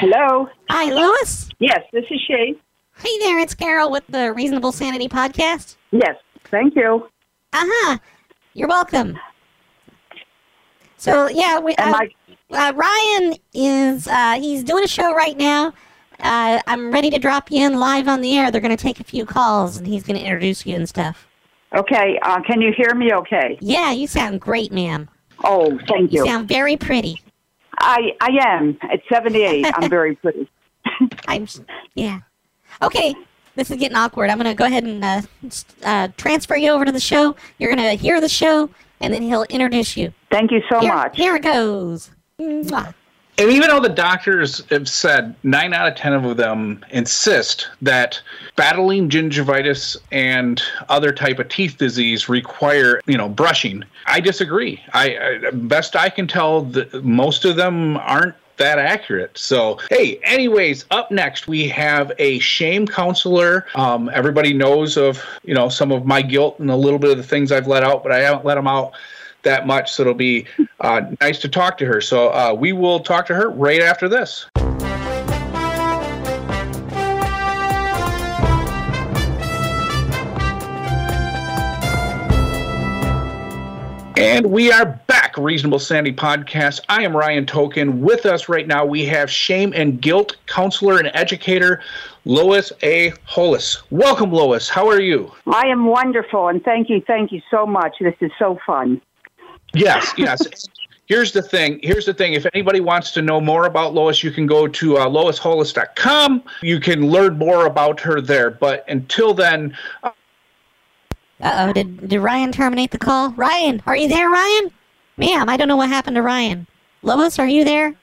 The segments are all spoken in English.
Hello. Hi, Lois. Yes, this is she. Hey there, it's Carol with the Reasonable Sanity podcast. Yes, thank you. Uh huh. You're welcome. So yeah, we, uh, uh, Ryan is uh, he's doing a show right now. Uh, I'm ready to drop you in live on the air. They're going to take a few calls, and he's going to introduce you and stuff. okay. Uh, can you hear me? Okay. Yeah, you sound great, ma'am. Oh, thank You you. sound very pretty. I I am at 78. I'm very pretty. I'm yeah. Okay, this is getting awkward. I'm gonna go ahead and uh, uh, transfer you over to the show. You're gonna hear the show, and then he'll introduce you. Thank you so Here, much. here it goes. Mwah. And even though the doctors have said nine out of ten of them insist that battling gingivitis and other type of teeth disease require, you know, brushing, I disagree. I, I best I can tell, the, most of them aren't that accurate. So, hey, anyways, up next we have a shame counselor. Um, everybody knows of, you know, some of my guilt and a little bit of the things I've let out, but I haven't let them out that much. So it'll be uh, nice to talk to her. So uh, we will talk to her right after this. And we are back, Reasonable Sanity Podcast. I am Ryan Token. With us right now, we have shame and guilt counselor and educator Lois A. Hollis. Welcome, Lois. How are you? I am wonderful, and thank you, thank you so much. This is so fun. Yes, yes. Here's the thing. Here's the thing. If anybody wants to know more about Lois, you can go to uh, loishollis.com. You can learn more about her there. But until then, uh, Uh oh, did did Ryan terminate the call? Ryan, are you there, Ryan? Ma'am, I don't know what happened to Ryan. Lois, are you there?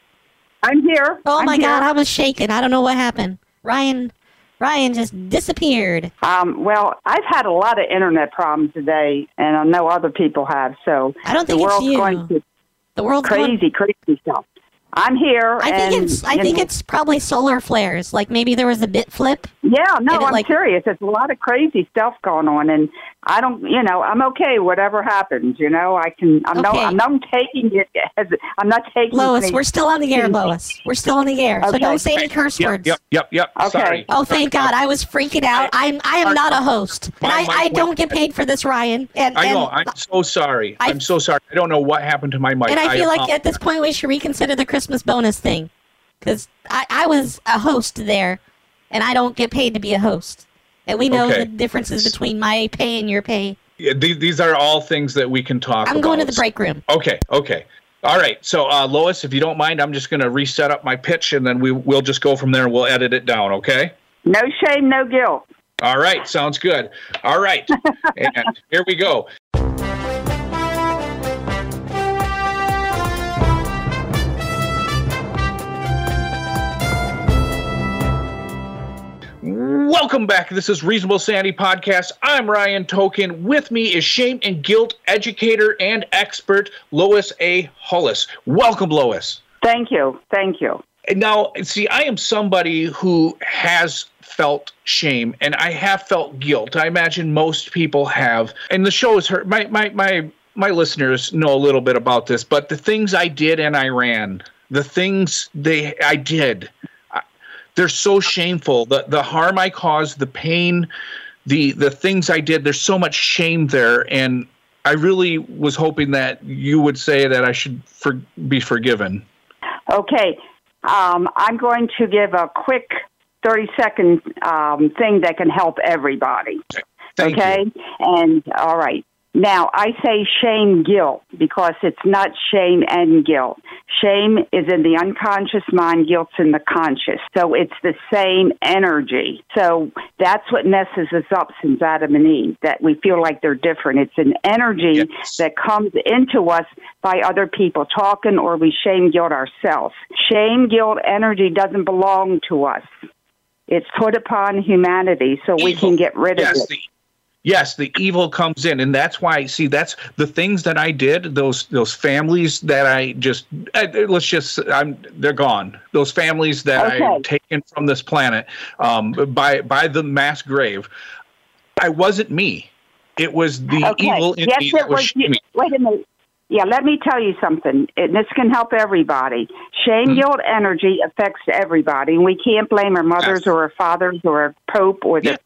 I'm here. Oh I'm my here. God, I was shaking. I don't know what happened. Ryan, Ryan just disappeared. Um, well, I've had a lot of internet problems today, and I know other people have. So I don't the think it's world's you. going to The world's going. crazy, crazy stuff. I'm here. I and, think it's I you think know- it's probably solar flares. Like maybe there was a bit flip. Yeah, no, I'm like- serious. There's a lot of crazy stuff going on, and I don't, you know, I'm okay. Whatever happens, you know, I can. I'm no, I'm not taking it as. I'm not taking. Lois, any- we're still on the air, Lois. We're still on the air. So don't say any curse yep, words. yep, yep, yep. Okay. Sorry. Oh, thank God! I was freaking out. I'm I am not a host, and I, I don't get paid for this, Ryan. And I know. and, I'm so sorry. I- I'm so sorry. I don't know what happened to my mic. and I feel like apologize. at this point we should reconsider the Christmas bonus thing, because I I was a host there, and I don't get paid to be a host. And we know Okay. the differences between my pay and your pay. Yeah, these, these are all things that we can talk about. I'm about. going to the break room. Okay, okay. All right. So, uh, Lois, if you don't mind, I'm just going to reset up my pitch and then we, we'll just go from there and we'll edit it down, okay? No shame, no guilt. All right. Sounds good. All right. and here we go. Welcome back. This is Reasonable Sanity Podcast. I'm Ryan Token. With me is shame and guilt educator and expert Lois A. Hollis. Welcome, Lois. Thank you, thank you. Now, see, I am somebody who has felt shame and I have felt guilt. I imagine most people have. And the show is hurt. My my my my listeners know a little bit about this, but the things I did and I ran, the things they I did, they're so shameful. The the harm I caused, the pain, the the things I did. There's so much shame there, and I really was hoping that you would say that I should for, be forgiven. Okay, um, I'm going to give a quick 30 second um, thing that can help everybody. Thank okay? you. And all right. Now, I say shame guilt because it's not shame and guilt. Shame is in the unconscious mind, guilt's in the conscious. So it's the same energy. So that's what messes us up since Adam and Eve, that we feel like they're different. It's an energy Yes. that comes into us by other people talking or we shame guilt ourselves. Shame guilt energy doesn't belong to us. It's put upon humanity so we can get rid yes, of it. Yes, the evil comes in, and that's why. See, that's the things that I did. Those those families that I just uh, let's just I'm they're gone. Those families that Okay. I've taken from this planet um, by by the mass grave. I wasn't me. It was the Okay. evil in yes, me it that was was you. shaming. Wait a minute. Yeah, let me tell you something. And this can help everybody. Shame, mm-hmm. guilt, energy affects everybody. And we can't blame our mothers or our fathers or our pope or the yeah.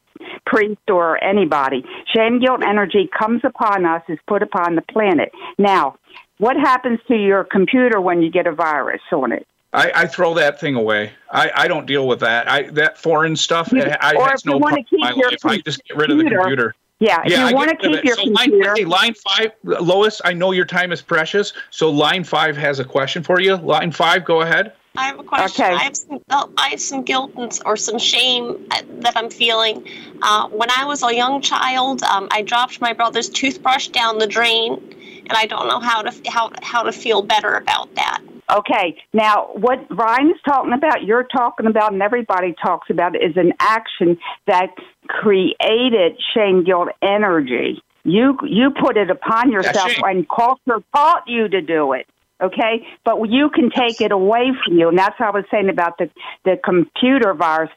Priest or anybody. Shame, guilt, energy comes upon us, is put upon the planet. Now, what happens to your computer when you get a virus on it? I, I throw that thing away. I, I don't deal with that. I that foreign stuff. You, eh, I, or if no you want to keep your life. I just get rid of the computer. Yeah, if yeah, you want to keep your so computer. Line, hey, line five, Lois. I know your time is precious, so line five has a question for you. Line five, go ahead. I have a question. Okay. I have some, oh, I have some guilt or some shame uh, that I'm feeling. Uh, when I was a young child, um, I dropped my brother's toothbrush down the drain, and I don't know how to how how to feel better about that. Okay, now what Ryan's talking about, you're talking about, and everybody talks about is an action that created shame, guilt, energy. You you put it upon yourself, and culture taught you to do it okay? But you can take it away from you, and that's what I was saying about the the computer virus.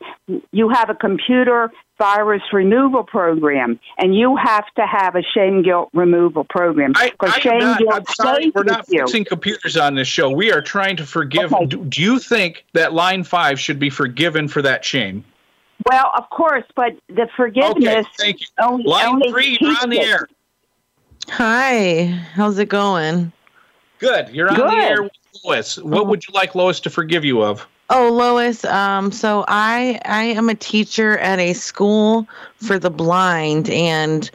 You have a computer virus removal program, and you have to have a shame guilt removal program. Because shame not, guilt I'm sorry, we're not fixing computers on this show. We are trying to forgive. Okay. Do, do you think that line five should be forgiven for that shame? Well, of course, but the forgiveness. Okay, thank you. Only, line only three, you're on the it. air. Hi, how's it going? Good. You're on Good. the air with Lois. What would you like Lois to forgive you of? Oh, Lois. Um, so I I am a teacher at a school for the blind, and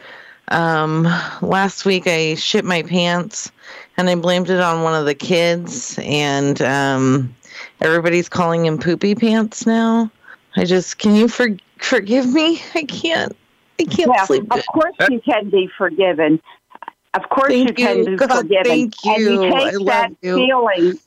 um, last week I shit my pants, and I blamed it on one of the kids, and um, everybody's calling him poopy pants now. I just can you for, forgive me? I can't. I can't yeah, sleep. Of course, you can be forgiven. Of course, thank you can you. be God, forgiven. Thank you. And you take I that you. feeling.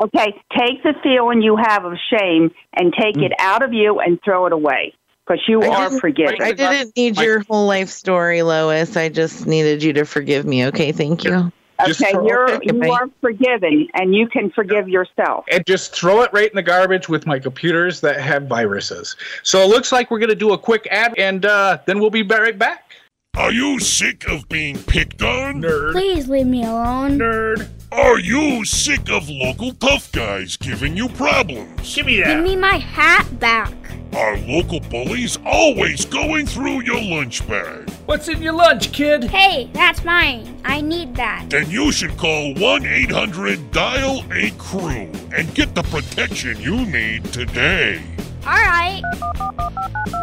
Okay, take the feeling you have of shame and take mm. it out of you and throw it away because you I are forgiven. I didn't need your whole life story, Lois. I just needed you to forgive me. Okay, thank you. Okay, you're you are forgiven, and you can forgive yourself. And just throw it right in the garbage with my computers that have viruses. So it looks like we're going to do a quick ad, and uh, then we'll be right back. Are you sick of being picked on? Nerd. Please leave me alone. Nerd. Are you sick of local tough guys giving you problems? Give me that. Give me my hat back. Are local bullies always going through your lunch bag? What's in your lunch, kid? Hey, that's mine. I need that. Then you should call 1 800 Dial a Crew and get the protection you need today. All right.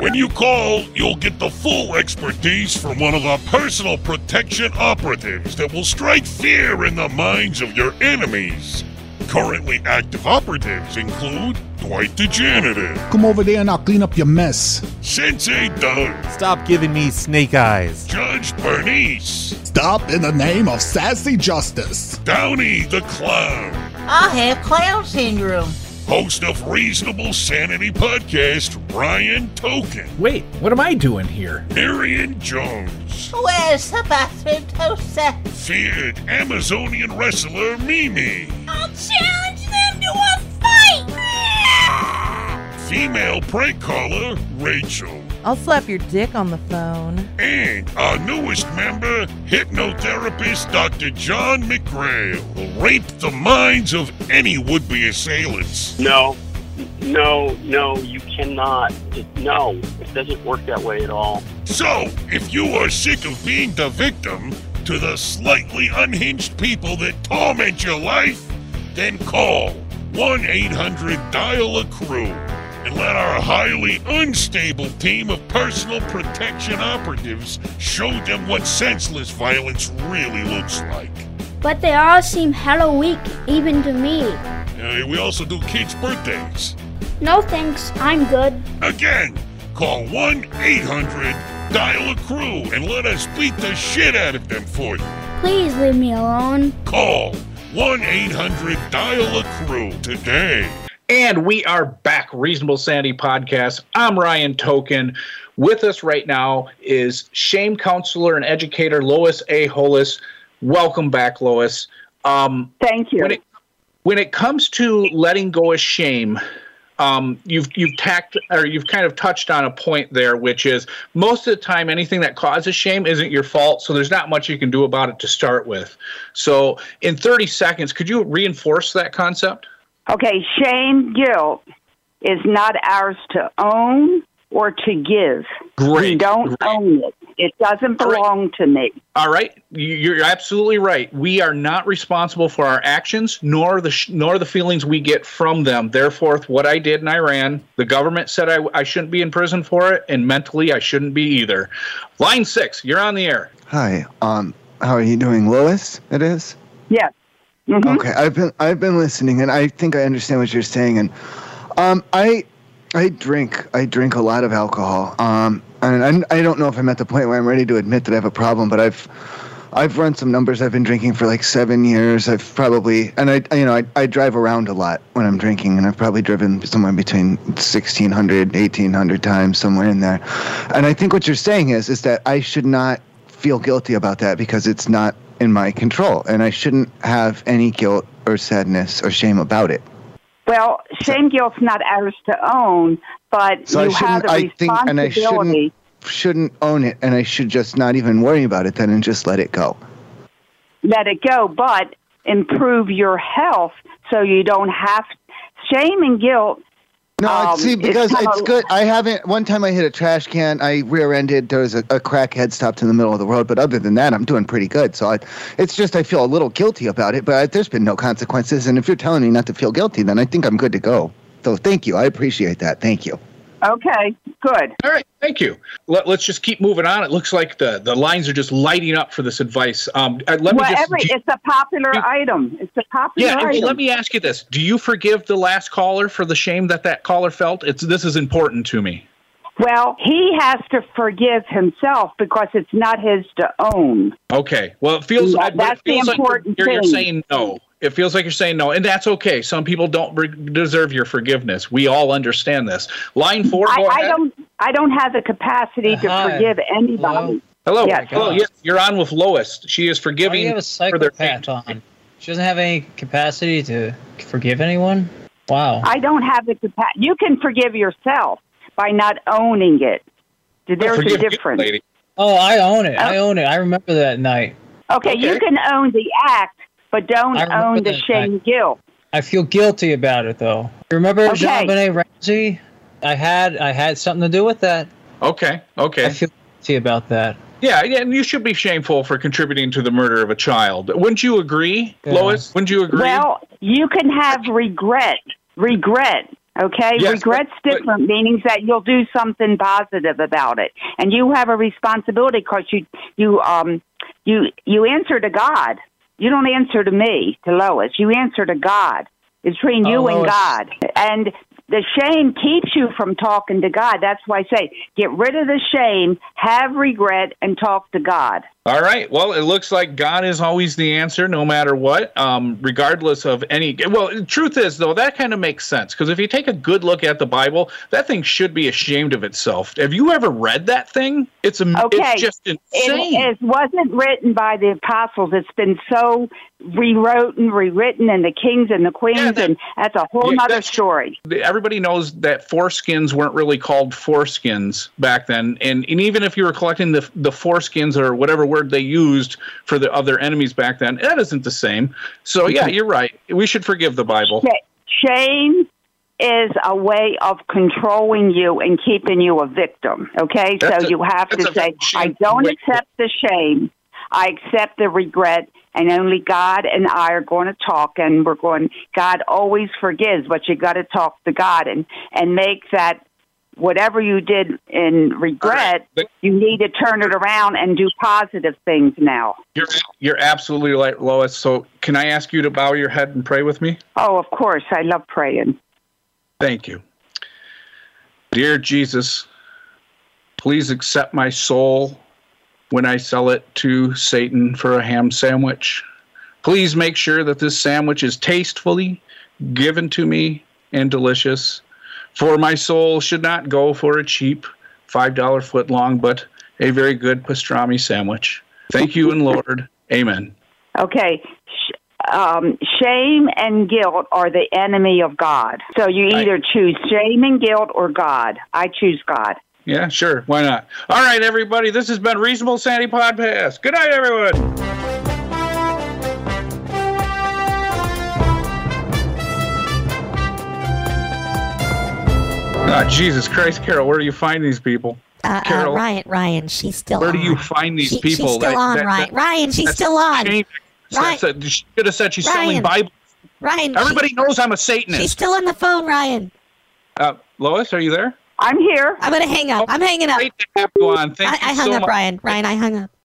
When you call, you'll get the full expertise from one of our personal protection operatives that will strike fear in the minds of your enemies. Currently active operatives include Dwight the janitor. Come over there and I'll clean up your mess. Sensei Doug. Stop giving me snake eyes. Judge Bernice. Stop in the name of sassy justice. Downey the clown. I have clown syndrome host of Reasonable Sanity Podcast, Brian Token. Wait, what am I doing here? Marion Jones. Where's the bathroom toaster? Feared Amazonian wrestler Mimi. I'll challenge them to a fight! Female prank caller Rachel. I'll slap your dick on the phone. And our newest member, hypnotherapist Dr. John McGrail, will rape the minds of any would be assailants. No, no, no, you cannot. No, it doesn't work that way at all. So, if you are sick of being the victim to the slightly unhinged people that torment your life, then call 1 800 Dial a Crew and let our highly unstable team of personal protection operatives show them what senseless violence really looks like. But they all seem hella weak, even to me. Uh, we also do kids' birthdays. No thanks, I'm good. Again, call 1 800 Dial a Crew and let us beat the shit out of them for you. Please leave me alone. Call 1 800 Dial a Crew today. And we are back, Reasonable Sanity Podcast. I'm Ryan Token. With us right now is shame counselor and educator Lois A. Hollis. Welcome back, Lois. Um, Thank you. When it, when it comes to letting go of shame, um, you've you've tacked or you've kind of touched on a point there, which is most of the time anything that causes shame isn't your fault, so there's not much you can do about it to start with. So, in 30 seconds, could you reinforce that concept? Okay, shame, guilt is not ours to own or to give. Great. We don't own it. It doesn't belong to me. All right, You- you're absolutely right. We are not responsible for our actions, nor the sh- nor the feelings we get from them. Therefore, what I did in Iran, the government said I, I shouldn't be in prison for it, and mentally I shouldn't be either. Line six, you're on the air. Hi. Um, how are you doing, Lois? It is. Yes. Okay. I've been I've been listening, and I think I understand what you're saying. And um, I I drink I drink a lot of alcohol. Um, and I, I don't know if I'm at the point where I'm ready to admit that I have a problem, but I've I've run some numbers. I've been drinking for like seven years. I've probably and I you know I, I drive around a lot when I'm drinking, and I've probably driven somewhere between 1,600, 1,800 times somewhere in there. And I think what you're saying is is that I should not feel guilty about that because it's not in my control, and I shouldn't have any guilt or sadness or shame about it. Well, shame, guilt's not ours to own, but So you I have the I think, and I shouldn't shouldn't own it, and I should just not even worry about it then, and just let it go. let it go, but improve your health so you don't have shame and guilt. No, um, see, because kinda- it's good. I haven't. One time I hit a trash can. I rear-ended. There was a, a crackhead stopped in the middle of the road. But other than that, I'm doing pretty good. So I, it's just I feel a little guilty about it. But I, there's been no consequences. And if you're telling me not to feel guilty, then I think I'm good to go. So thank you. I appreciate that. Thank you. Okay, good. All right, thank you. Let, us just keep moving on. It looks like the, the lines are just lighting up for this advice. Um, uh, let me well, just. every, it's a popular item. It's a popular yeah, item. let me ask you this: Do you forgive the last caller for the shame that that caller felt? It's this is important to me. Well, he has to forgive himself because it's not his to own. Okay. Well, it feels. Yeah, that's it the feels like important you're, you're saying no. It feels like you're saying no, and that's okay. Some people don't re- deserve your forgiveness. We all understand this. Line four. I, Go I ahead. don't. I don't have the capacity to Hi. forgive anybody. Hello. Yes. Hello. Yes, you're on with Lois. She is Why do forgiving you have a for their psychopath on? She doesn't have any capacity to forgive anyone. Wow. I don't have the capacity. You can forgive yourself by not owning it. There's a forgive you, difference. Oh, I own it. I oh. own it. I remember that night. Okay, you can own the act, but don't own the that shame guilt. I feel guilty about it though. You Remember Okay. JonBenét Ramsey? I had I had something to do with that. Okay. Okay. I feel guilty about that. Yeah, yeah, and you should be shameful for contributing to the murder of a child. Wouldn't you agree, Yeah. Lois? Wouldn't you agree? Well, you can have regret. Regret. Okay, Yes, regret's different, meaning that you'll do something positive about it, and you have a responsibility because you you um you you answer to God. You don't answer to me, to Lois. You answer to God. It's between Oh, you and Lois. God, and the shame keeps you from talking to God. That's why I say get rid of the shame, have regret, and talk to God. All right. Well, it looks like God is always the answer, no matter what, um, regardless of any. Well, the truth is, though, that kind of makes sense because if you take a good look at the Bible, that thing should be ashamed of itself. Have you ever read that thing? It's a, Okay. it's just insane. It, it wasn't written by the apostles. It's been so rewrote and rewritten, and the kings and the queens, and that's a whole Yeah, other story. Everybody knows that foreskins weren't really called foreskins back then, and, and even if you were collecting the the foreskins or whatever word they used for the other enemies back then, that isn't the same. So yeah, you're right. We should forgive the Bible. Shame is a way of controlling you and keeping you a victim. Okay, That's so a- you have to say, I don't way accept the shame. I accept the regret, and only God and I are going to talk, and we're going. God always forgives, but you got to talk to God and and make that whatever you did in regret, you need to turn it around and do positive things now. You're you're absolutely right, Lois. So can I ask you to bow your head and pray with me? Oh, of course, I love praying. Thank you. Dear Jesus, please accept my soul when I sell it to Satan for a ham sandwich. Please make sure that this sandwich is tastefully given to me and delicious. For my soul should not go for a cheap $5 foot long, but a very good pastrami sandwich. Thank you and Lord. Amen. Okay. Um, shame and guilt are the enemy of God. So you either choose shame and guilt or God. I choose God. Yeah, sure. Why not? All right, everybody. This has been Reasonable Sanity Podcast. Good night, everyone. Ah, Jesus Christ, Carol, where do you find these people? Uh, uh, Carol, Ryan, Ryan, she's still where on. do you find these She- people? She's still That- on, that- Ryan. that- Ryan, she's still on. Ryan. That's a- she should have said she's selling Bibles. Ryan, she- Everybody knows I'm a Satanist. she's still on the phone, Ryan. Uh, Lois, are you there? I'm here. I'm gonna hang up. I'm hanging up. Great to have you on. Thank I, you I hung so up, much. Ryan. Ryan, I hung up.